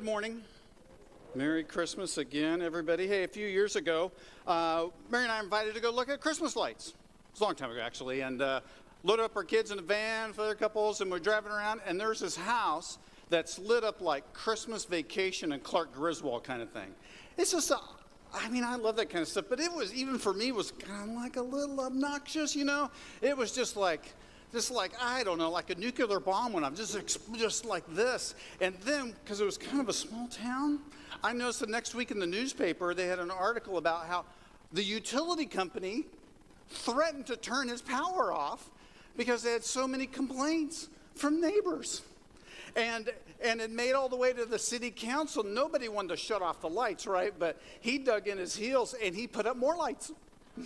Good morning. Merry Christmas again, everybody. Hey, a few years ago, uh, Mary and I were invited to go look at Christmas lights. It's a long time ago, actually, and uh, loaded up our kids in a van for other couples, and we're driving around, and there's this house that's lit up like Christmas Vacation and Clark Griswold kind of thing. It's just, a, I mean, I love that kind of stuff, but it was, even for me, was kind of like a little obnoxious, you know? It was just like, just like I don't know, like a nuclear bomb went off, just just like this. And then, because it was kind of a small town, I noticed the next week in the newspaper they had an article about how the utility company threatened to turn his power off because they had so many complaints from neighbors. And, and it made all the way to the city council. Nobody wanted to shut off the lights, right? But he dug in his heels and he put up more lights.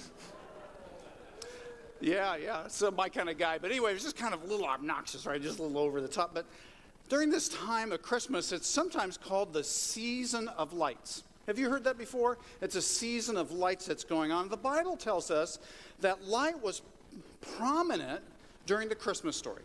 Yeah, yeah. So my kind of guy. But anyway, it was just kind of a little obnoxious, right? Just a little over the top. But during this time of Christmas, it's sometimes called the season of lights. Have you heard that before? It's a season of lights that's going on. The Bible tells us that light was prominent during the Christmas story.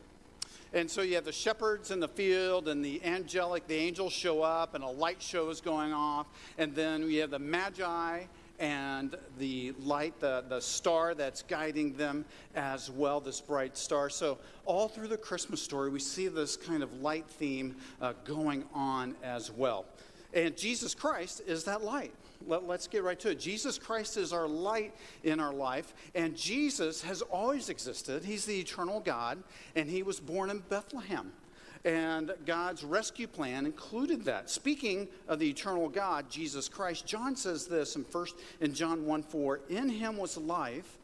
And so you have the shepherds in the field, and the angelic, the angels show up, and a light show is going off. And then we have the magi, and the light, the, the star that's guiding them as well, this bright star. So, all through the Christmas story, we see this kind of light theme uh, going on as well. And Jesus Christ is that light. Let, us get right to it. Jesus Christ is our light in our life, and Jesus has always existed. He's the eternal God, and he was born in Bethlehem. And God's rescue plan included that. Speaking of the eternal God, Jesus Christ, John says this in first in John 1 4, in him was life,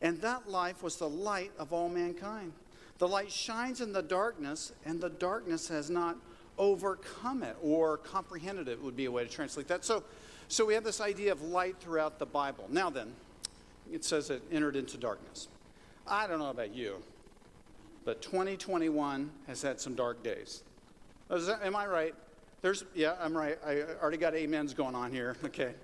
and that life was the light of all mankind. The light shines in the darkness, and the darkness has not overcome it or comprehended it would be a way to translate that. So so we have this idea of light throughout the Bible. Now then, it says it entered into darkness. I don't know about you but 2021 has had some dark days. That, am I right? There's, yeah, I'm right. I already got amens going on here. Okay.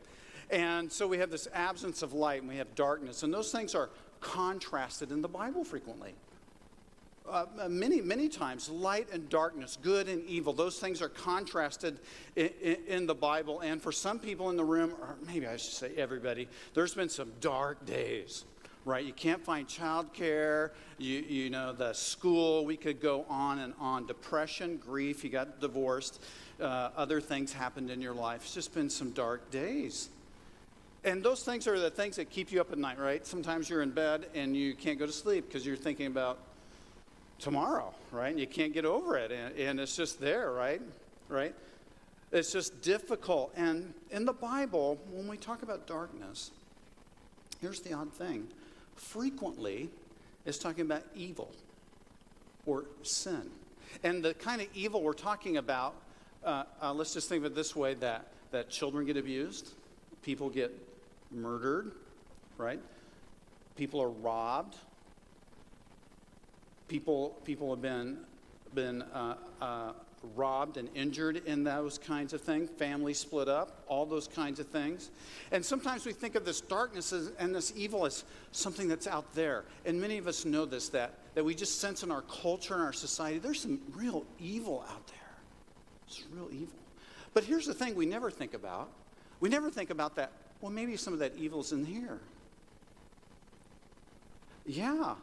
And so we have this absence of light and we have darkness, and those things are contrasted in the Bible frequently. Uh, many, many times, light and darkness, good and evil, those things are contrasted in, in, in, the Bible. And for some people in the room, or maybe I should say everybody, there's been some dark days right? You can't find childcare, you, you know, the school, we could go on and on. Depression, grief, you got divorced, uh, other things happened in your life. It's just been some dark days. And those things are the things that keep you up at night, right? Sometimes you're in bed and you can't go to sleep because you're thinking about tomorrow, right? And you can't get over it. And, and it's just there, right? Right? It's just difficult. And in the Bible, when we talk about darkness, here's the odd thing frequently is talking about evil or sin. And the kind of evil we're talking about, uh, uh, let's just think of it this way that, that children get abused, people get murdered, right? People are robbed. People, people have been, been uh, uh robbed and injured in those kinds of things, families split up, all those kinds of things. And sometimes we think of this darkness as, and this evil as something that's out there. And many of us know this that, that we just sense in our culture and our society there's some real evil out there. It's real evil. But here's the thing we never think about we never think about that, well, maybe some of that evil's in here. Yeah,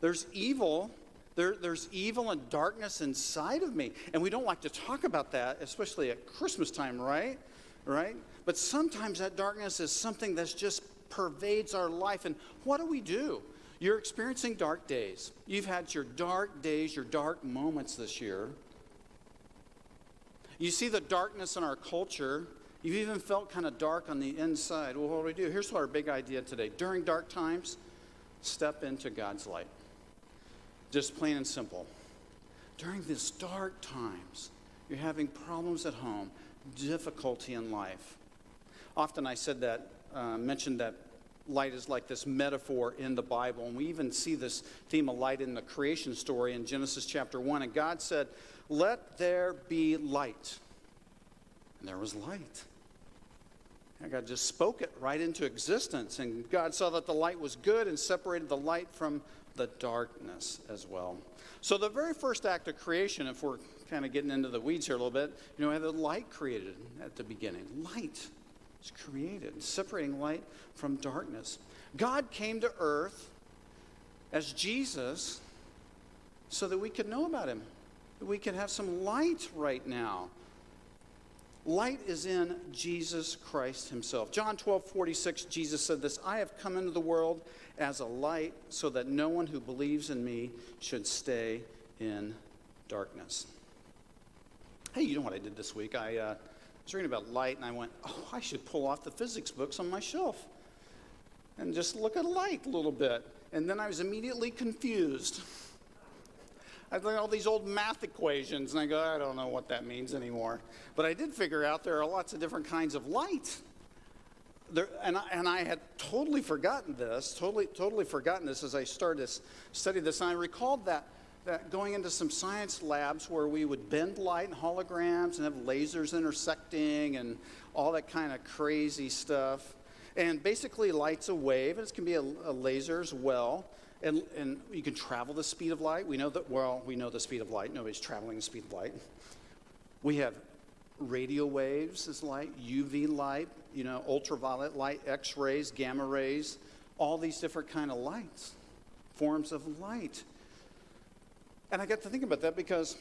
there's evil there, there's evil and darkness inside of me. And we don't like to talk about that, especially at Christmas time, right? Right? But sometimes that darkness is something that just pervades our life. And what do we do? You're experiencing dark days. You've had your dark days, your dark moments this year. You see the darkness in our culture. You've even felt kind of dark on the inside. Well, what do we do? Here's our big idea today. During dark times, step into God's light. Just plain and simple. During these dark times, you're having problems at home, difficulty in life. Often I said that, uh, mentioned that light is like this metaphor in the Bible. And we even see this theme of light in the creation story in Genesis chapter 1. And God said, Let there be light. And there was light. And God just spoke it right into existence. And God saw that the light was good and separated the light from the darkness as well. So, the very first act of creation, if we're kind of getting into the weeds here a little bit, you know, had the light created at the beginning. Light is created, separating light from darkness. God came to earth as Jesus so that we could know about him, that we could have some light right now. Light is in Jesus Christ himself. John 12, 46, Jesus said this I have come into the world as a light so that no one who believes in me should stay in darkness. Hey, you know what I did this week? I uh, was reading about light and I went, oh, I should pull off the physics books on my shelf and just look at light a little bit. And then I was immediately confused. I at all these old math equations, and I go, I don't know what that means anymore. But I did figure out there are lots of different kinds of light. There, and, I, and I had totally forgotten this, totally, totally forgotten this as I started to study this. And I recalled that, that going into some science labs where we would bend light and holograms and have lasers intersecting and all that kind of crazy stuff. And basically, light's a wave, and it can be a, a laser as well. And, and you can travel the speed of light. We know that, well, we know the speed of light. Nobody's traveling the speed of light. We have radio waves as light, UV light, you know, ultraviolet light, X rays, gamma rays, all these different kind of lights, forms of light. And I got to think about that because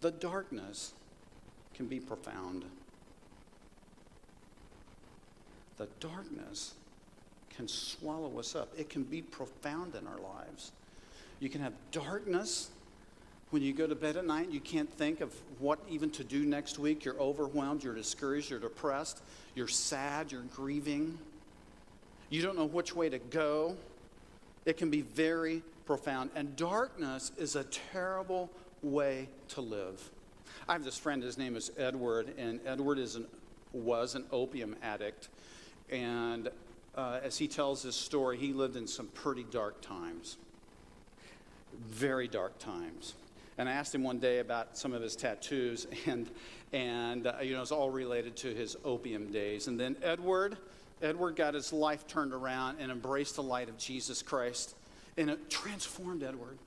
the darkness can be profound. The darkness can swallow us up. It can be profound in our lives. You can have darkness when you go to bed at night. You can't think of what even to do next week. You're overwhelmed, you're discouraged, you're depressed, you're sad, you're grieving. You don't know which way to go. It can be very profound. And darkness is a terrible way to live. I have this friend, his name is Edward, and Edward is an, was an opium addict. And uh, as he tells his story, he lived in some pretty dark times. Very dark times. And I asked him one day about some of his tattoos, and, and uh, you know, it's all related to his opium days. And then Edward, Edward got his life turned around and embraced the light of Jesus Christ, and it transformed Edward.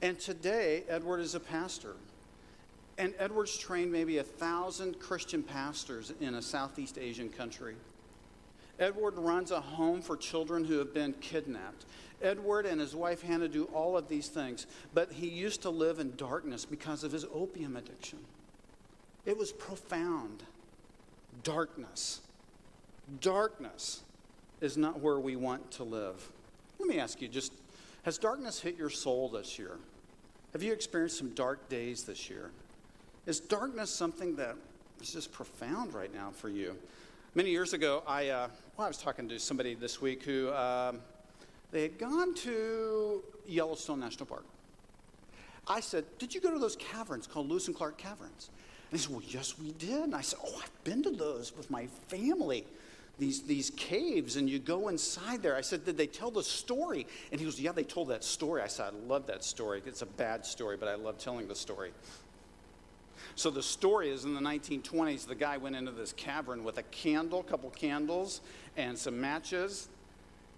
And today, Edward is a pastor. And Edward's trained maybe a thousand Christian pastors in a Southeast Asian country. Edward runs a home for children who have been kidnapped. Edward and his wife Hannah do all of these things, but he used to live in darkness because of his opium addiction. It was profound. Darkness. Darkness is not where we want to live. Let me ask you just has darkness hit your soul this year? Have you experienced some dark days this year? Is darkness something that is just profound right now for you? Many years ago, I, uh, well, I was talking to somebody this week who um, they had gone to Yellowstone National Park. I said, Did you go to those caverns called Lewis and Clark Caverns? And he said, Well, yes, we did. And I said, Oh, I've been to those with my family. These, these caves, and you go inside there. I said, Did they tell the story? And he goes, Yeah, they told that story. I said, I love that story. It's a bad story, but I love telling the story. So the story is in the 1920s, the guy went into this cavern with a candle, a couple candles, and some matches,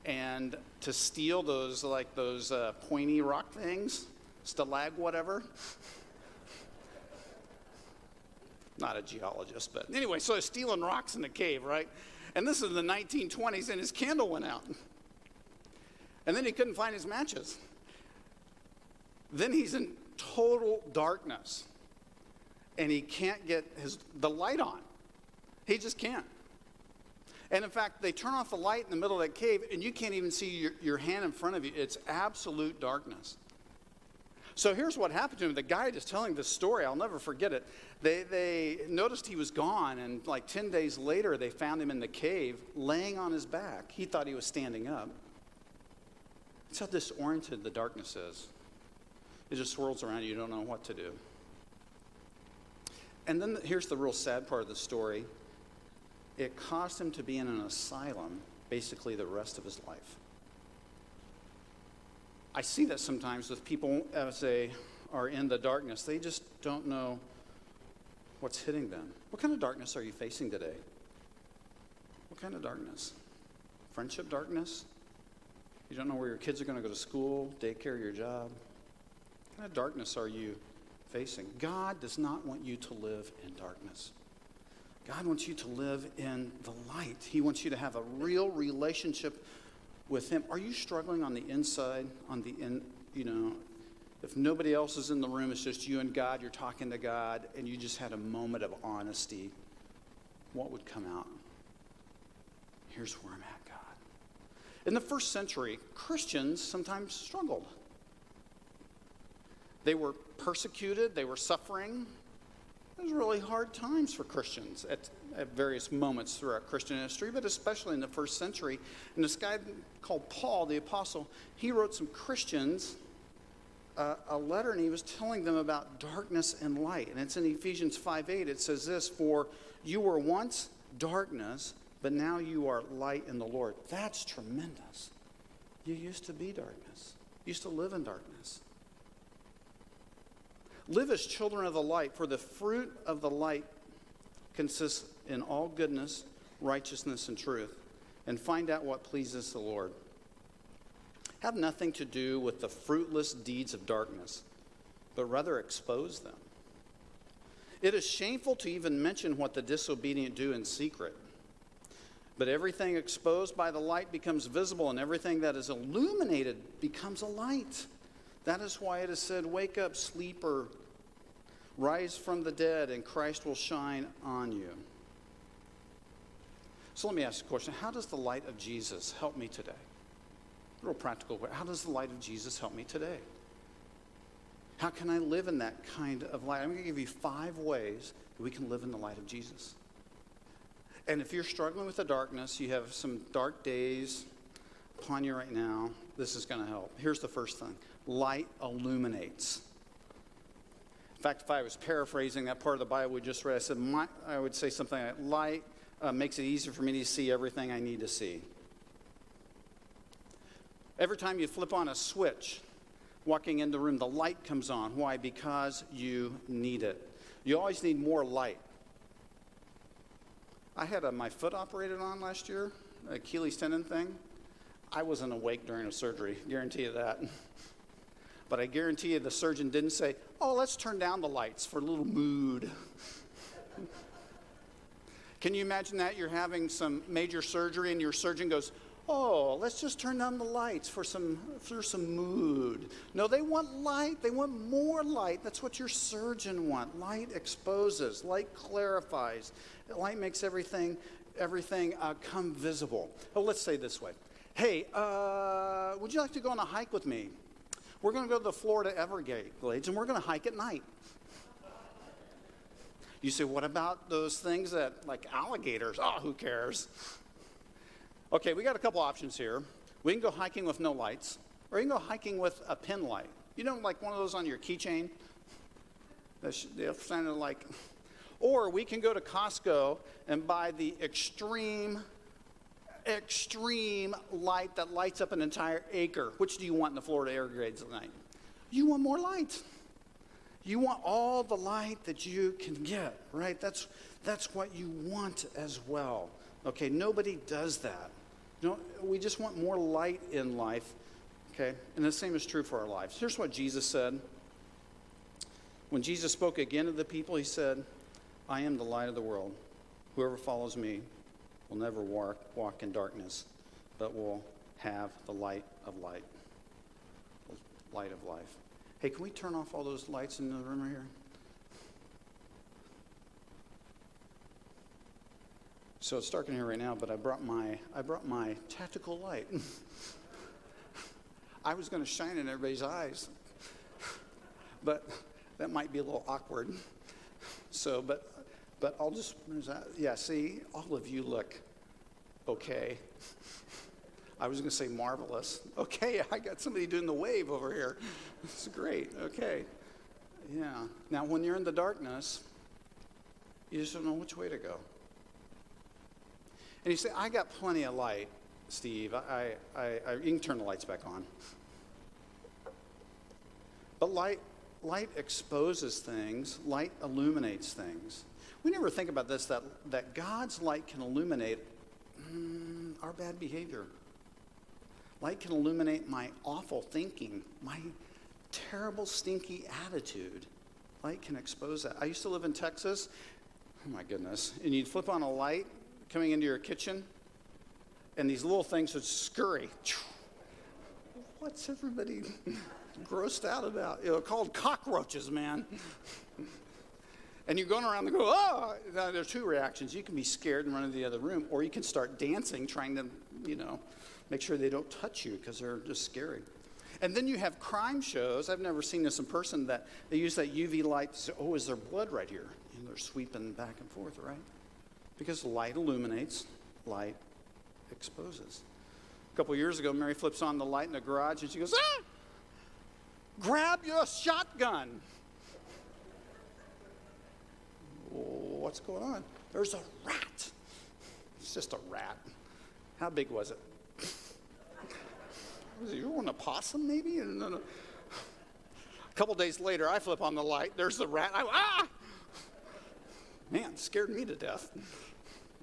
and to steal those, like those uh, pointy rock things, stalag, whatever. Not a geologist, but anyway, so stealing rocks in the cave, right? And this is the 1920s, and his candle went out. And then he couldn't find his matches. Then he's in total darkness and he can't get his, the light on. He just can't. And in fact, they turn off the light in the middle of that cave, and you can't even see your, your hand in front of you. It's absolute darkness. So here's what happened to him. The guide is telling this story, I'll never forget it. They, they noticed he was gone, and like 10 days later, they found him in the cave laying on his back. He thought he was standing up. That's how disoriented the darkness is. It just swirls around you, you don't know what to do. And then the, here's the real sad part of the story it caused him to be in an asylum basically the rest of his life. I see that sometimes with people as they are in the darkness, they just don't know what's hitting them. What kind of darkness are you facing today? What kind of darkness? Friendship darkness? You don't know where your kids are going to go to school, daycare, your job. What kind of darkness are you facing? God does not want you to live in darkness. God wants you to live in the light. He wants you to have a real relationship with Him. Are you struggling on the inside, on the in, you know, if nobody else is in the room, it's just you and God, you're talking to God, and you just had a moment of honesty, what would come out? Here's where I'm at, God. In the first century, Christians sometimes struggled. They were persecuted, they were suffering. It was really hard times for Christians at, at various moments throughout Christian history, but especially in the first century. And this guy called Paul, the apostle, he wrote some Christians uh, a letter and he was telling them about darkness and light. And it's in Ephesians 5 8. It says this For you were once darkness, but now you are light in the Lord. That's tremendous. You used to be darkness, you used to live in darkness. Live as children of the light, for the fruit of the light consists in all goodness, righteousness, and truth, and find out what pleases the Lord. Have nothing to do with the fruitless deeds of darkness, but rather expose them. It is shameful to even mention what the disobedient do in secret. But everything exposed by the light becomes visible, and everything that is illuminated becomes a light. That is why it is said, Wake up, sleeper, rise from the dead, and Christ will shine on you. So let me ask a question How does the light of Jesus help me today? A Real practical way. How does the light of Jesus help me today? How can I live in that kind of light? I'm going to give you five ways that we can live in the light of Jesus. And if you're struggling with the darkness, you have some dark days upon you right now, this is going to help. Here's the first thing light illuminates. In fact, if I was paraphrasing that part of the Bible we just read, I said, my, I would say something like, light uh, makes it easier for me to see everything I need to see. Every time you flip on a switch, walking in the room, the light comes on. Why? Because you need it. You always need more light. I had a, my foot operated on last year, Achilles tendon thing. I wasn't awake during a surgery, guarantee you that. But I guarantee you the surgeon didn't say, oh, let's turn down the lights for a little mood. Can you imagine that? You're having some major surgery and your surgeon goes, oh, let's just turn down the lights for some, for some mood. No, they want light. They want more light. That's what your surgeon want. Light exposes. Light clarifies. Light makes everything, everything uh, come visible. Oh, let's say this way. Hey, uh, would you like to go on a hike with me? We're going to go to the Florida Everglades and we're going to hike at night. You say, what about those things that, like alligators? Oh, who cares? Okay, we got a couple options here. We can go hiking with no lights, or you can go hiking with a pin light. You know, like one of those on your keychain? Kind of like, or we can go to Costco and buy the extreme extreme light that lights up an entire acre. Which do you want in the Florida Everglades at night? You want more light. You want all the light that you can get, right? That's, that's what you want as well. Okay, nobody does that. Know, we just want more light in life, okay? And the same is true for our lives. Here's what Jesus said. When Jesus spoke again to the people, he said, I am the light of the world. Whoever follows me will never walk, walk in darkness, but will have the light of light. The light of life. Hey, can we turn off all those lights in the room right here? So it's dark in here right now, but I brought my I brought my tactical light. I was going to shine in everybody's eyes, but that might be a little awkward. So, but but I'll just, yeah, see, all of you look okay. I was going to say marvelous. Okay, I got somebody doing the wave over here. It's great. Okay. Yeah. Now, when you're in the darkness, you just don't know which way to go. And you say, I got plenty of light, Steve. I, I, I, you can turn the lights back on. But light, light exposes things, light illuminates things. We never think about this that, that God's light can illuminate mm, our bad behavior. Light can illuminate my awful thinking, my terrible, stinky attitude. Light can expose that. I used to live in Texas. Oh my goodness. And you'd flip on a light coming into your kitchen, and these little things would scurry. What's everybody grossed out about? You know, called cockroaches, man. and you're going around and go, oh! Now, there are two reactions. You can be scared and run into the other room, or you can start dancing, trying to, you know, make sure they don't touch you because they're just scary. And then you have crime shows. I've never seen this in person that they use that UV light to say, oh, is there blood right here? And they're sweeping back and forth, right? Because light illuminates, light exposes. A couple years ago, Mary flips on the light in the garage and she goes, ah! Grab your shotgun. What's going on? There's a rat. It's just a rat. How big was it? Was you want a possum, maybe? No, no. A couple days later, I flip on the light. There's the rat. I, ah! Man, scared me to death.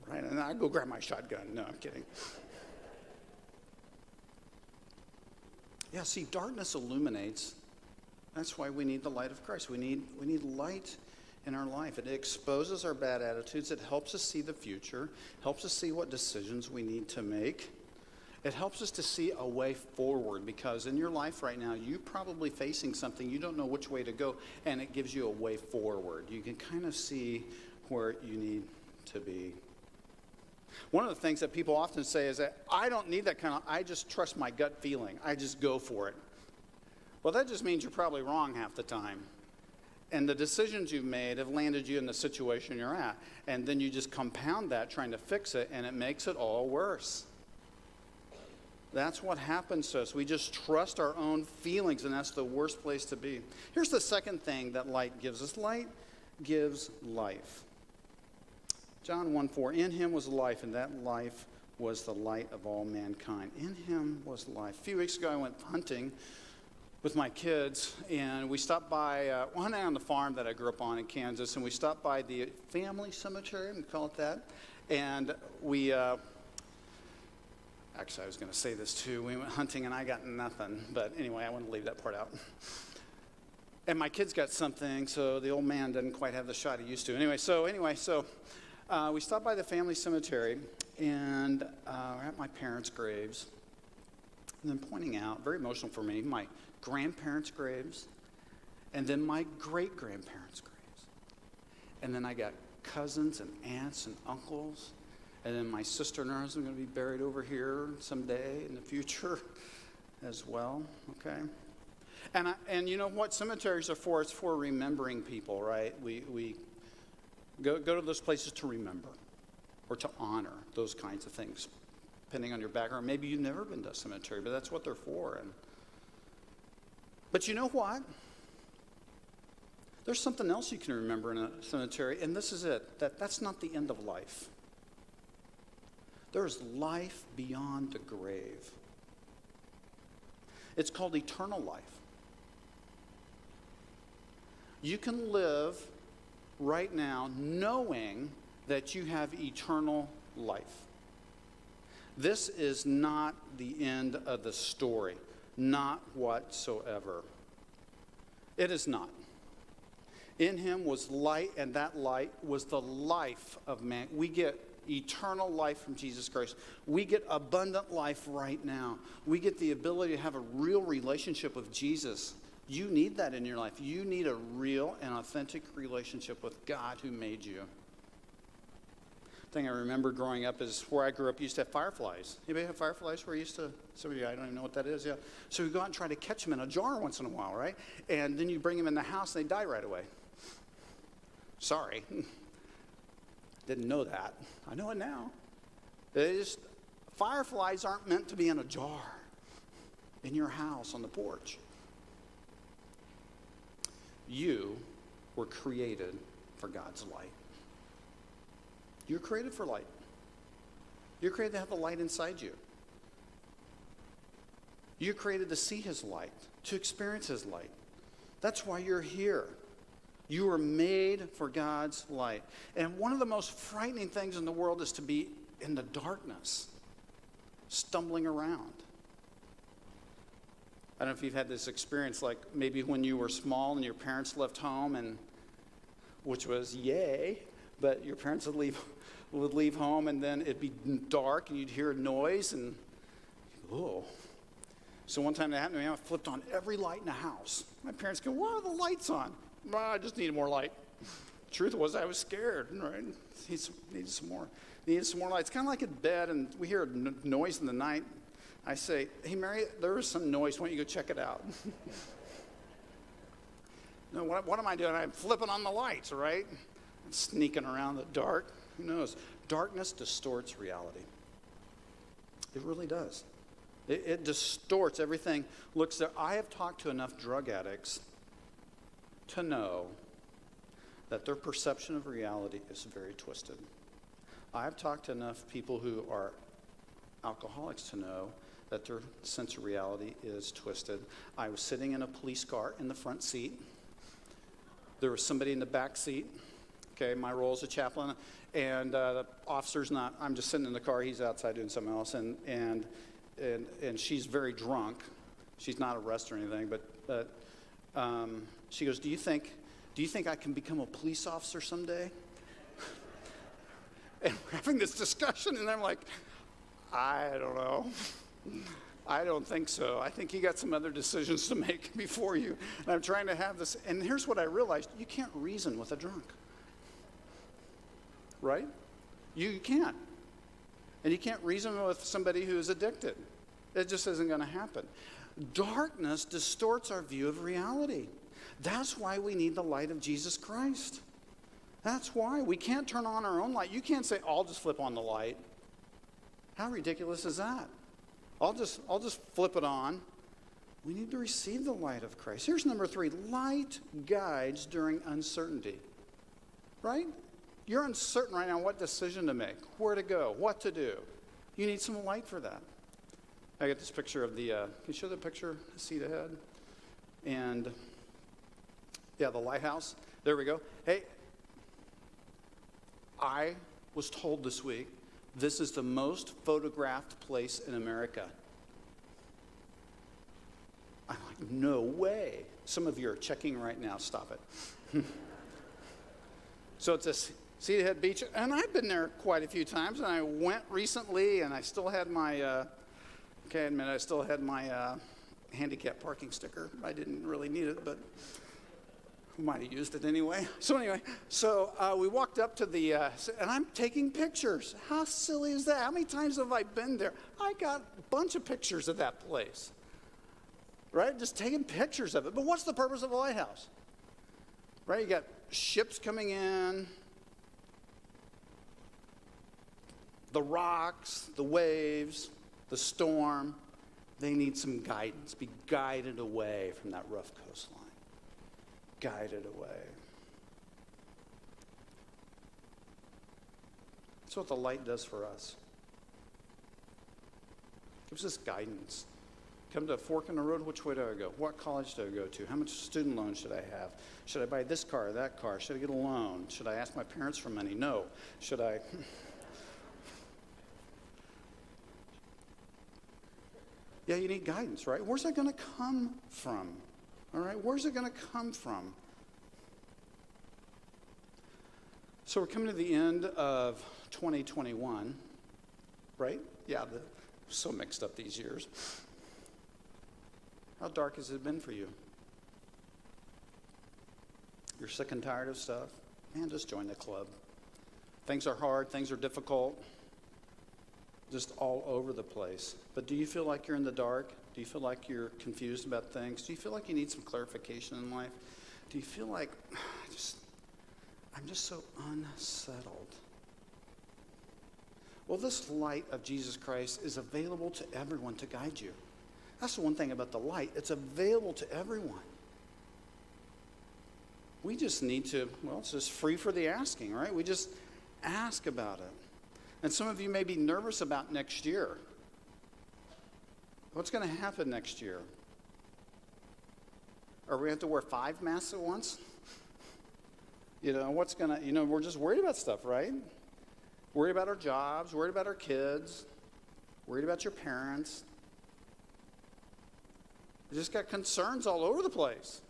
Right? And I go grab my shotgun. No, I'm kidding. Yeah, see, darkness illuminates. That's why we need the light of Christ. We need, we need light in our life. It exposes our bad attitudes. It helps us see the future, helps us see what decisions we need to make. It helps us to see a way forward because in your life right now, you're probably facing something you don't know which way to go, and it gives you a way forward. You can kind of see where you need to be. One of the things that people often say is that I don't need that kind of, I just trust my gut feeling. I just go for it. Well, that just means you're probably wrong half the time. And the decisions you've made have landed you in the situation you're at. And then you just compound that trying to fix it, and it makes it all worse. That's what happens to us. We just trust our own feelings, and that's the worst place to be. Here's the second thing that light gives us light gives life. John 1 4, in him was life, and that life was the light of all mankind. In him was life. A few weeks ago, I went hunting with my kids, and we stopped by uh, one day on the farm that I grew up on in Kansas, and we stopped by the family cemetery, we call it that, and we. Uh, actually, I was going to say this too. We went hunting, and I got nothing, but anyway, I want to leave that part out. And my kids got something, so the old man didn't quite have the shot he used to. Anyway, so anyway, so uh, we stopped by the family cemetery and uh, we're at my parents' graves. And then pointing out, very emotional for me, my grandparents' graves and then my great grandparents' graves. And then I got cousins and aunts and uncles. And then my sister and her are going to be buried over here someday in the future as well, okay? And, I, and you know what cemeteries are for? It's for remembering people, right? We, we Go, go to those places to remember or to honor those kinds of things, depending on your background. Maybe you've never been to a cemetery, but that's what they're for. And, but you know what? There's something else you can remember in a cemetery, and this is it that that's not the end of life. There's life beyond the grave. It's called eternal life. You can live right now knowing that you have eternal life. This is not the end of the story, not whatsoever. It is not. In him was light, and that light was the life of man. We get eternal life from Jesus Christ. We get abundant life right now. We get the ability to have a real relationship with Jesus you need that in your life. You need a real and authentic relationship with God who made you. Thing I remember growing up is where I grew up, used to have fireflies. Anybody have fireflies where you used to? Some of you, I don't even know what that is. Yeah. So we go out and try to catch them in a jar once in a while, right? And then you bring them in the house and they die right away. Sorry. Didn't know that. I know it now. Just, fireflies aren't meant to be in a jar in your house on the porch. You were created for God's light. You're created for light. You're created to have the light inside you. You're created to see His light, to experience His light. That's why you're here. You were made for God's light. And one of the most frightening things in the world is to be in the darkness, stumbling around. I don't know if you've had this experience, like maybe when you were small and your parents left home, and which was yay, but your parents would leave, would leave home, and then it'd be dark, and you'd hear a noise, and oh. So one time that happened to me, I flipped on every light in the house. My parents go, "Why are the lights on?" Well, I just needed more light. Truth was, I was scared. Right? Needed some, more. Needed some more lights. Kind of like in bed, and we hear a n- noise in the night. I say, hey, Mary, there is some noise. Why don't you go check it out? no, what, what, am I doing? I'm flipping on the lights, right? Sneaking around the dark. Who knows? Darkness distorts reality. It really does. It, it distorts everything. Looks there. I have talked to enough drug addicts to know that their perception of reality is very twisted. I've talked to enough people who are alcoholics to know that their sense of reality is twisted. I was sitting in a police car in the front seat. There was somebody in the back seat. Okay, my role as a chaplain, and uh, the officer's not. I'm just sitting in the car. He's outside doing something else, and and and and she's very drunk. She's not arrested or anything, but but um, she goes, "Do you think do you think I can become a police officer someday?" and we're having this discussion, and I'm like, I don't know. I don't think so. I think you got some other decisions to make before you. And I'm trying to have this. And here's what I realized you can't reason with a drunk. Right? You can't. And you can't reason with somebody who's addicted. It just isn't going to happen. Darkness distorts our view of reality. That's why we need the light of Jesus Christ. That's why. We can't turn on our own light. You can't say, I'll just flip on the light. How ridiculous is that? I'll just, I'll just flip it on. We need to receive the light of Christ. Here's number three light guides during uncertainty. Right? You're uncertain right now what decision to make, where to go, what to do. You need some light for that. I got this picture of the, uh, can you show the picture, the Heceta Head? And yeah, the lighthouse. There we go. Hey, I was told this week this is the most photographed place in America. I'm like, no way. Some of you are checking right now. Stop it. so it's a Heceta Head Beach, and I've been there quite a few times, and I went recently, and I still had my, uh, okay, I admit I still had my uh, handicap parking sticker. I didn't really need it, but might have used it anyway. So anyway, so uh, we walked up to the, uh, and I'm taking pictures. How silly is that? How many times have I been there? I got a bunch of pictures of that place, right? Just taking pictures of it. But what's the purpose of a lighthouse? Right? You got ships coming in, the rocks, the waves, the storm. They need some guidance, be guided away from that rough coastline guided away. That's what the light does for us. Gives us guidance. Come to a fork in the road, which way do I go? What college do I go to? How much student loan should I have? Should I buy this car or that car? Should I get a loan? Should I ask my parents for money? No. Should I? yeah, you need guidance, right? Where's that going to come from? All right, where's it going to come from? So we're coming to the end of 2021, right? Yeah, the, so mixed up these years. How dark has it been for you? You're sick and tired of stuff? Man, just join the club. Things are hard, things are difficult, just all over the place. But do you feel like you're in the dark? Do you feel like you're confused about things? Do you feel like you need some clarification in life? Do you feel like I just I'm just so unsettled? Well, this light of Jesus Christ is available to everyone to guide you. That's the one thing about the light. It's available to everyone. We just need to, well, it's just free for the asking, right? We just ask about it. And some of you may be nervous about next year. What's going to happen next year? Are we going to have to wear five masks at once? You know, what's going to, you know, we're just worried about stuff, right? Worried about our jobs, worried about our kids, worried about your parents. They just got concerns all over the place.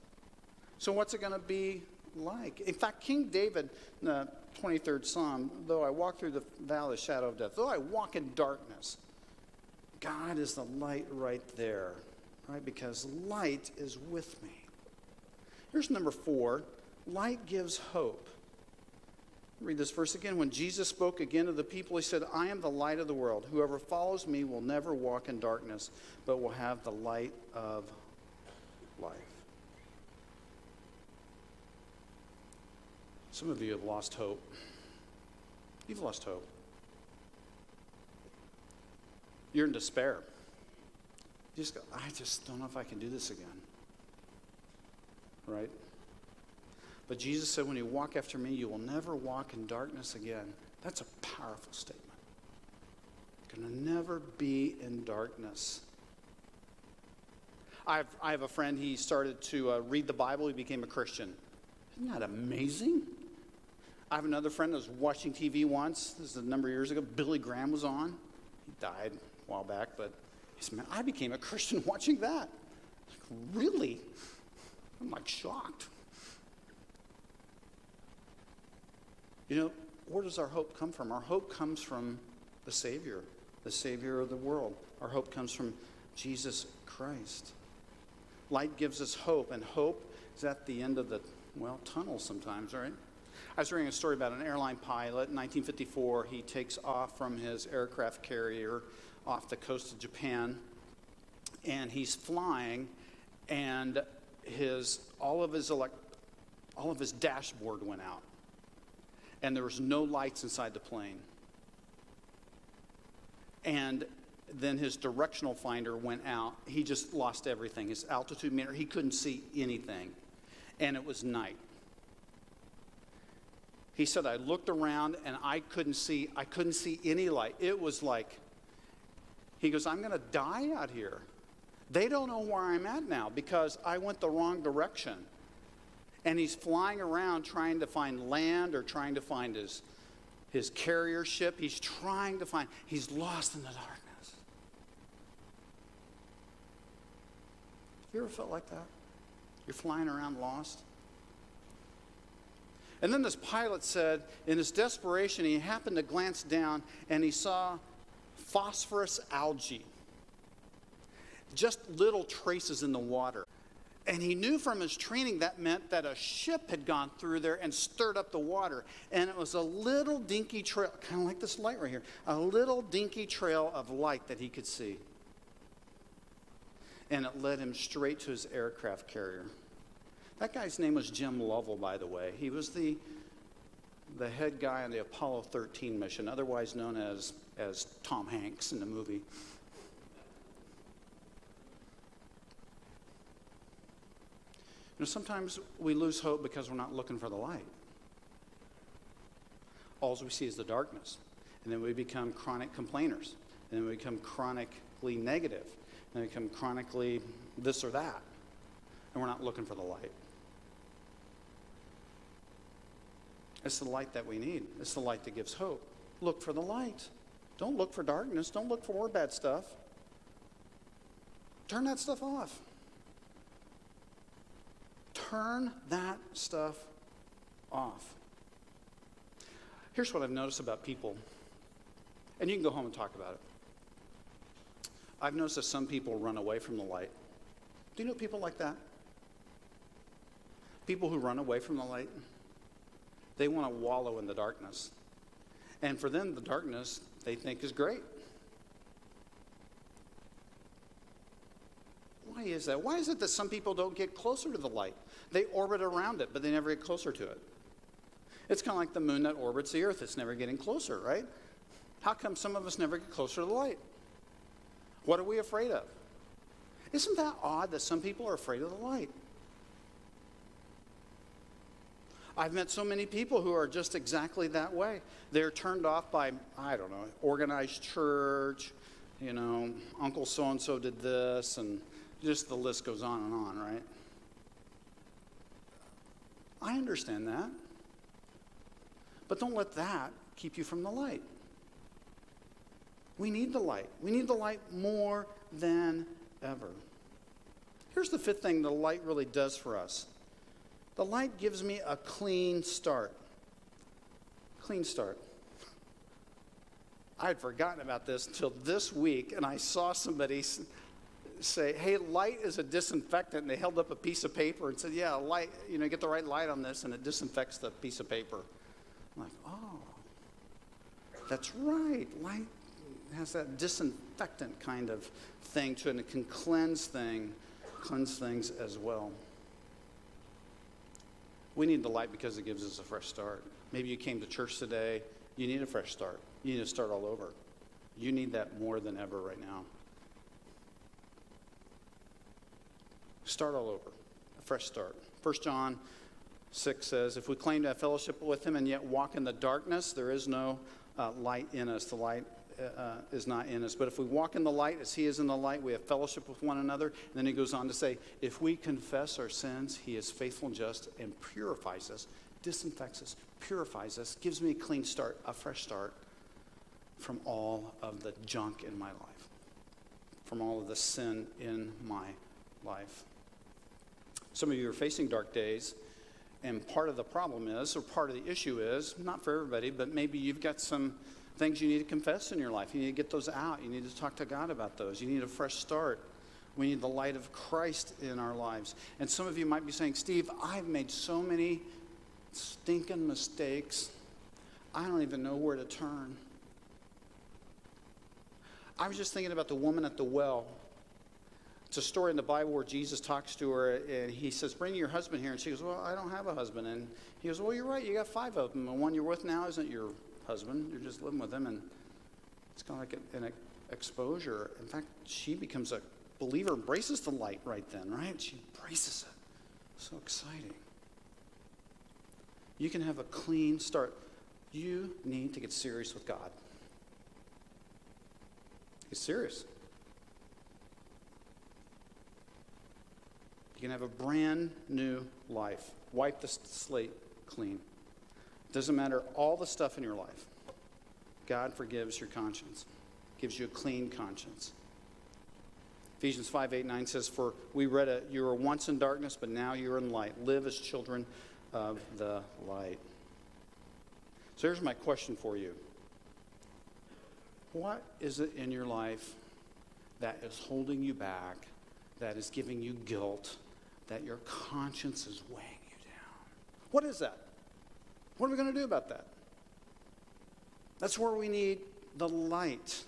So, what's it going to be like? In fact, King David, the 23rd Psalm, though I walk through the valley of the shadow of death, though I walk in darkness, God is the light right there, right? Because light is with me. Here's number four light gives hope. Read this verse again. When Jesus spoke again to the people, he said, I am the light of the world. Whoever follows me will never walk in darkness, but will have the light of life. Some of you have lost hope. You've lost hope. You're in despair. You just go, I just don't know if I can do this again. Right? But Jesus said, when you walk after me, you will never walk in darkness again. That's a powerful statement. You're going to never be in darkness. I've, I have a friend, he started to uh, read the Bible, he became a Christian. Isn't that amazing? I have another friend that was watching TV once. This is a number of years ago. Billy Graham was on. He died a while back, but he said, Man, I became a Christian watching that. Like, really? I'm like shocked. You know, where does our hope come from? Our hope comes from the Savior, the Savior of the world. Our hope comes from Jesus Christ. Light gives us hope, and hope is at the end of the, well, tunnel sometimes, right? I was reading a story about an airline pilot in 1954. He takes off from his aircraft carrier off the coast of Japan, and he's flying, and his all of his elect, all of his dashboard went out and there was no lights inside the plane. And then his directional finder went out. He just lost everything. His altitude meter, he couldn't see anything. And it was night. He said, I looked around and I couldn't see, I couldn't see any light. It was like, he goes, I'm gonna die out here. They don't know where I'm at now because I went the wrong direction and he's flying around trying to find land or trying to find his, his carrier ship. He's trying to find, he's lost in the darkness. Have you ever felt like that? You're flying around lost? And then this pilot said, in his desperation, he happened to glance down and he saw phosphorus algae, just little traces in the water. And he knew from his training that meant that a ship had gone through there and stirred up the water. And it was a little dinky trail, kind of like this light right here, a little dinky trail of light that he could see. And it led him straight to his aircraft carrier. That guy's name was Jim Lovell, by the way. He was the, the head guy on the Apollo 13 mission, otherwise known as, as Tom Hanks in the movie. You know, sometimes we lose hope because we're not looking for the light. All we see is the darkness. And then we become chronic complainers. And then we become chronically negative. And then we become chronically this or that. And we're not looking for the light. It's the light that we need. It's the light that gives hope. Look for the light. Don't look for darkness. Don't look for more bad stuff. Turn that stuff off. Turn that stuff off. Here's what I've noticed about people, and you can go home and talk about it. I've noticed that some people run away from the light. Do you know people like that? People who run away from the light, they want to wallow in the darkness. And for them, the darkness they think is great. Why is that? Why is it that some people don't get closer to the light? They orbit around it, but they never get closer to it. It's kind of like the moon that orbits the earth. It's never getting closer, right? How come some of us never get closer to the light? What are we afraid of? Isn't that odd that some people are afraid of the light? I've met so many people who are just exactly that way. They're turned off by, I don't know, organized church, you know, Uncle so and so did this, and just the list goes on and on, right? I understand that. But don't let that keep you from the light. We need the light. We need the light more than ever. Here's the fifth thing the light really does for us the light gives me a clean start. Clean start. I had forgotten about this until this week, and I saw somebody say, "Hey, light is a disinfectant." And they held up a piece of paper and said, "Yeah, light. You know, get the right light on this, and it disinfects the piece of paper." I'm like, "Oh, that's right. Light has that disinfectant kind of thing to it, and it can cleanse thing, cleanse things as well." We need the light because it gives us a fresh start. Maybe you came to church today. You need a fresh start. You need to start all over. You need that more than ever right now. Start all over, a fresh start. 1 John 6 says, If we claim to have fellowship with him and yet walk in the darkness, there is no uh, light in us. The light uh, is not in us. But if we walk in the light as he is in the light, we have fellowship with one another. And then he goes on to say, If we confess our sins, he is faithful and just and purifies us, disinfects us, purifies us, gives me a clean start, a fresh start from all of the junk in my life, from all of the sin in my life. Some of you are facing dark days, and part of the problem is, or part of the issue is, not for everybody, but maybe you've got some things you need to confess in your life. You need to get those out. You need to talk to God about those. You need a fresh start. We need the light of Christ in our lives. And some of you might be saying, Steve, I've made so many stinking mistakes. I don't even know where to turn. I was just thinking about the woman at the well. It's a story in the Bible where Jesus talks to her and he says, Bring your husband here. And she goes, Well, I don't have a husband. And he goes, Well, you're right. You got five of them. And one you're with now isn't your husband. You're just living with him. And it's kind of like an exposure. In fact, she becomes a believer, embraces the light right then, right? She embraces it. So exciting. You can have a clean start. You need to get serious with God. Get serious. You can have a brand new life. Wipe the slate clean. Doesn't matter all the stuff in your life. God forgives your conscience, gives you a clean conscience. Ephesians 5 8 9 says, For we read it, you were once in darkness, but now you're in light. Live as children of the light. So here's my question for you What is it in your life that is holding you back, that is giving you guilt, that your conscience is weighing you down. What is that? What are we going to do about that? That's where we need the light.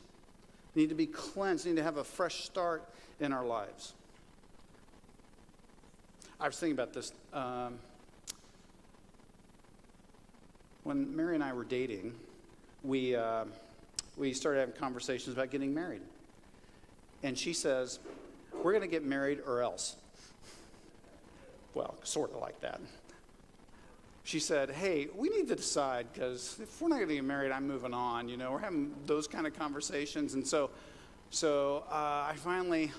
We need to be cleansed, we need to have a fresh start in our lives. I was thinking about this. Um, when Mary and I were dating, we, uh, we started having conversations about getting married. And she says, We're going to get married or else. Well, sort of like that. She said, Hey, we need to decide because if we're not going to get married, I'm moving on. You know, we're having those kind of conversations. And so, so uh, I finally,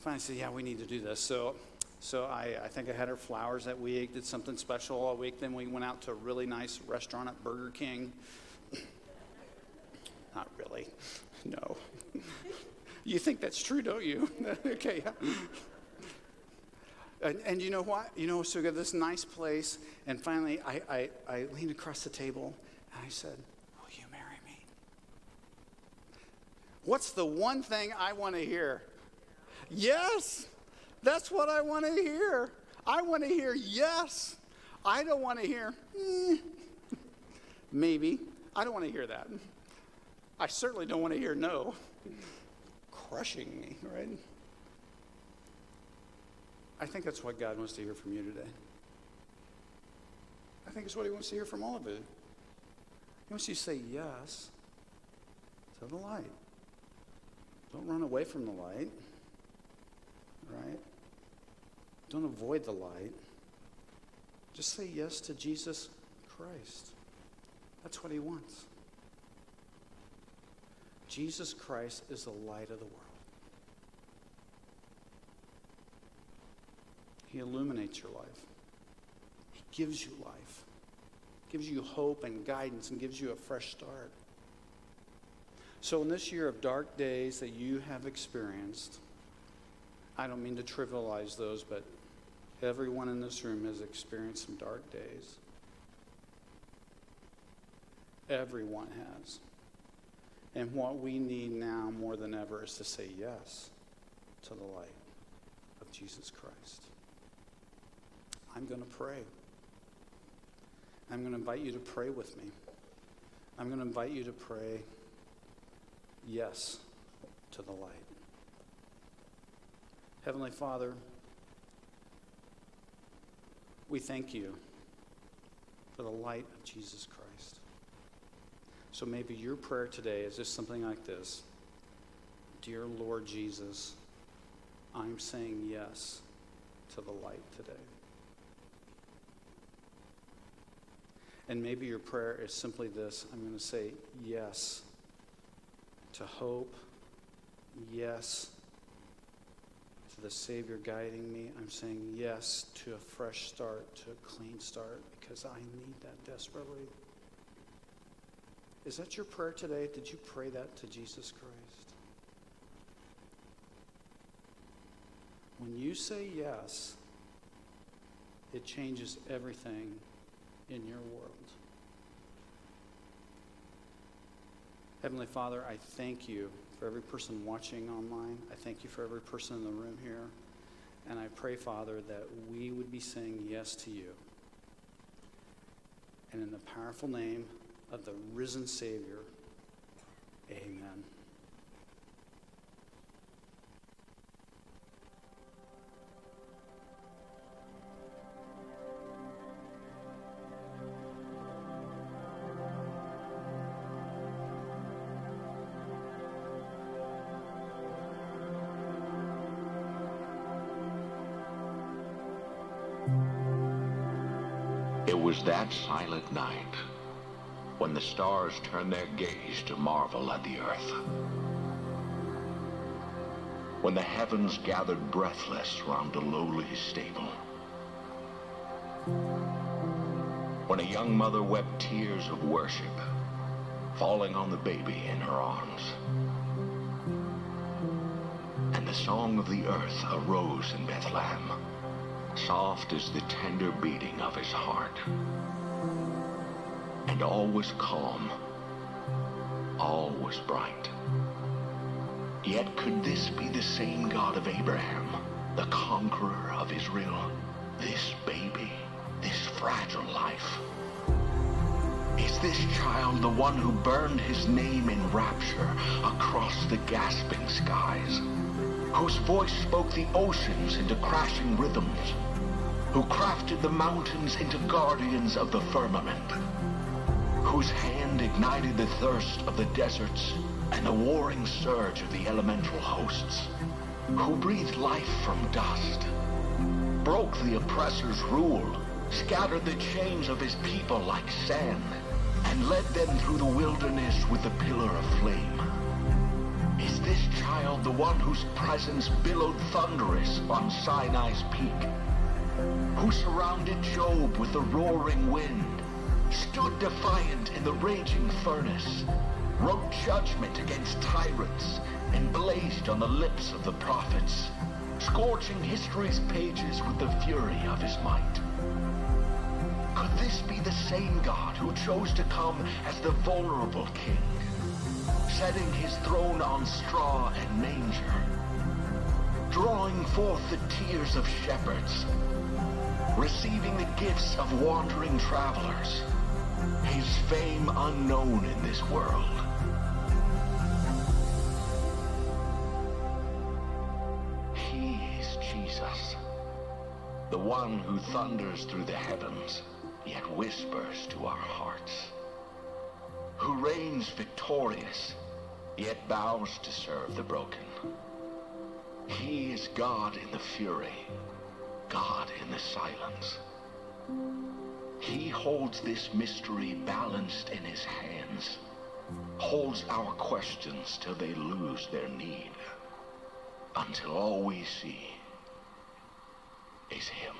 finally said, Yeah, we need to do this. So, so I, I think I had her flowers that week, did something special all week. Then we went out to a really nice restaurant at Burger King. not really, no. you think that's true, don't you? okay. And, and, you know what? You know, so we got this nice place, and finally I, I, I leaned across the table and I said, Will you marry me? What's the one thing I want to hear? Yes, that's what I want to hear. I want to hear yes. I don't want to hear eh, maybe. I don't want to hear that. I certainly don't want to hear no. Crushing me, right? I think that's what God wants to hear from you today. I think it's what He wants to hear from all of you. He wants you to say yes to the light. Don't run away from the light, right? Don't avoid the light. Just say yes to Jesus Christ. That's what He wants. Jesus Christ is the light of the world. He illuminates your life. He gives you life, gives you hope and guidance, and gives you a fresh start. So, in this year of dark days that you have experienced, I don't mean to trivialize those, but everyone in this room has experienced some dark days. Everyone has. And what we need now more than ever is to say yes to the light of Jesus Christ. I'm going to pray. I'm going to invite you to pray with me. I'm going to invite you to pray yes to the light. Heavenly Father, we thank you for the light of Jesus Christ. So maybe your prayer today is just something like this Dear Lord Jesus, I'm saying yes to the light today. And maybe your prayer is simply this I'm going to say yes to hope, yes to the Savior guiding me. I'm saying yes to a fresh start, to a clean start, because I need that desperately. Is that your prayer today? Did you pray that to Jesus Christ? When you say yes, it changes everything in your world. Heavenly Father, I thank you for every person watching online. I thank you for every person in the room here. And I pray, Father, that we would be saying yes to you. And in the powerful name of the risen Savior, amen. Was that silent night when the stars turned their gaze to marvel at the earth. When the heavens gathered breathless round a lowly stable. When a young mother wept tears of worship, falling on the baby in her arms. And the song of the earth arose in Bethlehem soft as the tender beating of his heart. And all was calm, all was bright. Yet could this be the same God of Abraham, the conqueror of Israel? This baby, this fragile life? Is this child the one who burned his name in rapture across the gasping skies? Whose voice spoke the oceans into crashing rhythms? Who crafted the mountains into guardians of the firmament, whose hand ignited the thirst of the deserts and the warring surge of the elemental hosts, who breathed life from dust, broke the oppressor's rule, scattered the chains of his people like sand, and led them through the wilderness with a pillar of flame. Is this child the one whose presence billowed thunderous on Sinai's peak? Who surrounded Job with the roaring wind, stood defiant in the raging furnace, wrote judgment against tyrants, and blazed on the lips of the prophets, scorching history's pages with the fury of his might. Could this be the same God who chose to come as the vulnerable king, setting his throne on straw and manger, drawing forth the tears of shepherds, receiving the gifts of wandering travelers, his fame unknown in this world. He is Jesus, the one who thunders through the heavens, yet whispers to our hearts, who reigns victorious, yet bows to serve the broken. He is God in the fury, God in the silence. He holds this mystery balanced in his hands, holds our questions till they lose their need, until all we see is him.